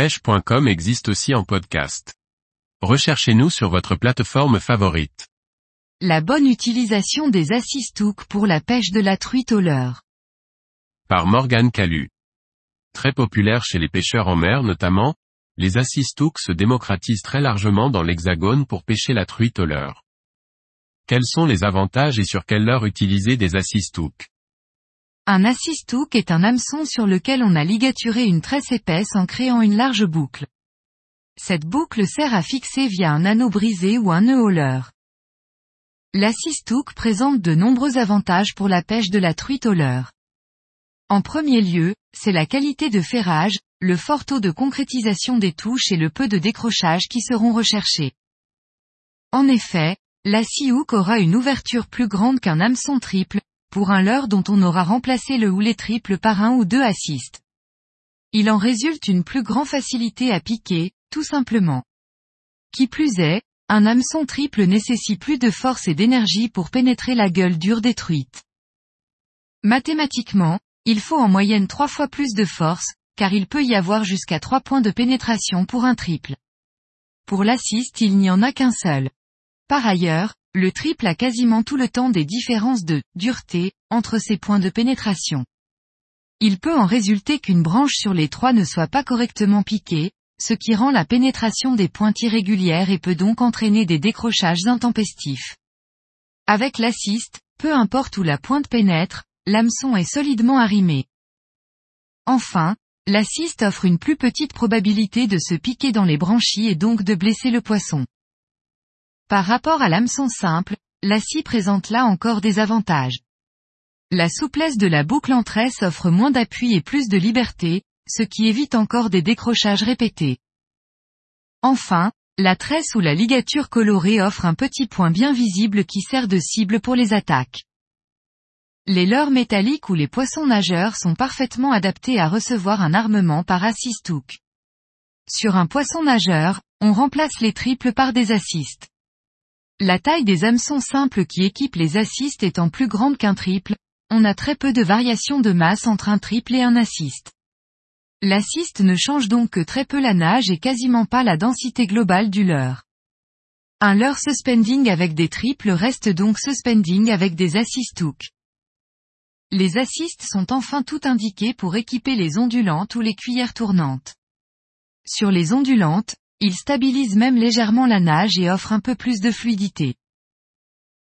pêche.com existe aussi en podcast. Recherchez-nous sur votre plateforme favorite. La bonne utilisation des assistouks pour la pêche de la truite au leurre. Par Morgane Calu. Très populaire chez les pêcheurs en mer notamment, les assistouks se démocratisent très largement dans l'hexagone pour pêcher la truite au leurre. Quels sont les avantages et sur quelle leurre utiliser des assistouks Un assistouk est un hameçon sur lequel on a ligaturé une tresse épaisse en créant une large boucle. Cette boucle sert à fixer via un anneau brisé ou un nœud au leurre. L'assistouk présente de nombreux avantages pour la pêche de la truite au leurre. En premier lieu, c'est la qualité de ferrage, le fort taux de concrétisation des touches et le peu de décrochage qui seront recherchés. En effet, la hook aura une ouverture plus grande qu'un hameçon triple, pour un leurre dont on aura remplacé le houlet triple par un ou deux assists. Il en résulte une plus grande facilité à piquer, tout simplement. Qui plus est, un hameçon triple nécessite plus de force et d'énergie pour pénétrer la gueule dure détruite. Mathématiquement, il faut en moyenne trois fois plus de force, car il peut y avoir jusqu'à trois points de pénétration pour un triple. Pour l'assist il n'y en a qu'un seul. Par ailleurs, le triple a quasiment tout le temps des différences de dureté entre ses points de pénétration. Il peut en résulter qu'une branche sur les trois ne soit pas correctement piquée, ce qui rend la pénétration des pointes irrégulières et peut donc entraîner des décrochages intempestifs. Avec l'assist, peu importe où la pointe pénètre, l'hameçon est solidement arrimé. Enfin, l'assist offre une plus petite probabilité de se piquer dans les branchies et donc de blesser le poisson. Par rapport à l'hameçon simple, la scie présente là encore des avantages. La souplesse de la boucle en tresse offre moins d'appui et plus de liberté, ce qui évite encore des décrochages répétés. Enfin, la tresse ou la ligature colorée offre un petit point bien visible qui sert de cible pour les attaques. Les leurres métalliques ou les poissons nageurs sont parfaitement adaptés à recevoir un armement par assist hook. Sur un poisson nageur, on remplace les triples par des assists. La taille des hameçons simples qui équipent les assists étant plus grande qu'un triple, on a très peu de variation de masse entre un triple et un assist. L'assist ne change donc que très peu la nage et quasiment pas la densité globale du leurre. Un leurre suspending avec des triples reste donc suspending avec des assist hooks. Les assists sont enfin tout indiqués pour équiper les ondulantes ou les cuillères tournantes. Sur les ondulantes, il stabilise même légèrement la nage et offre un peu plus de fluidité.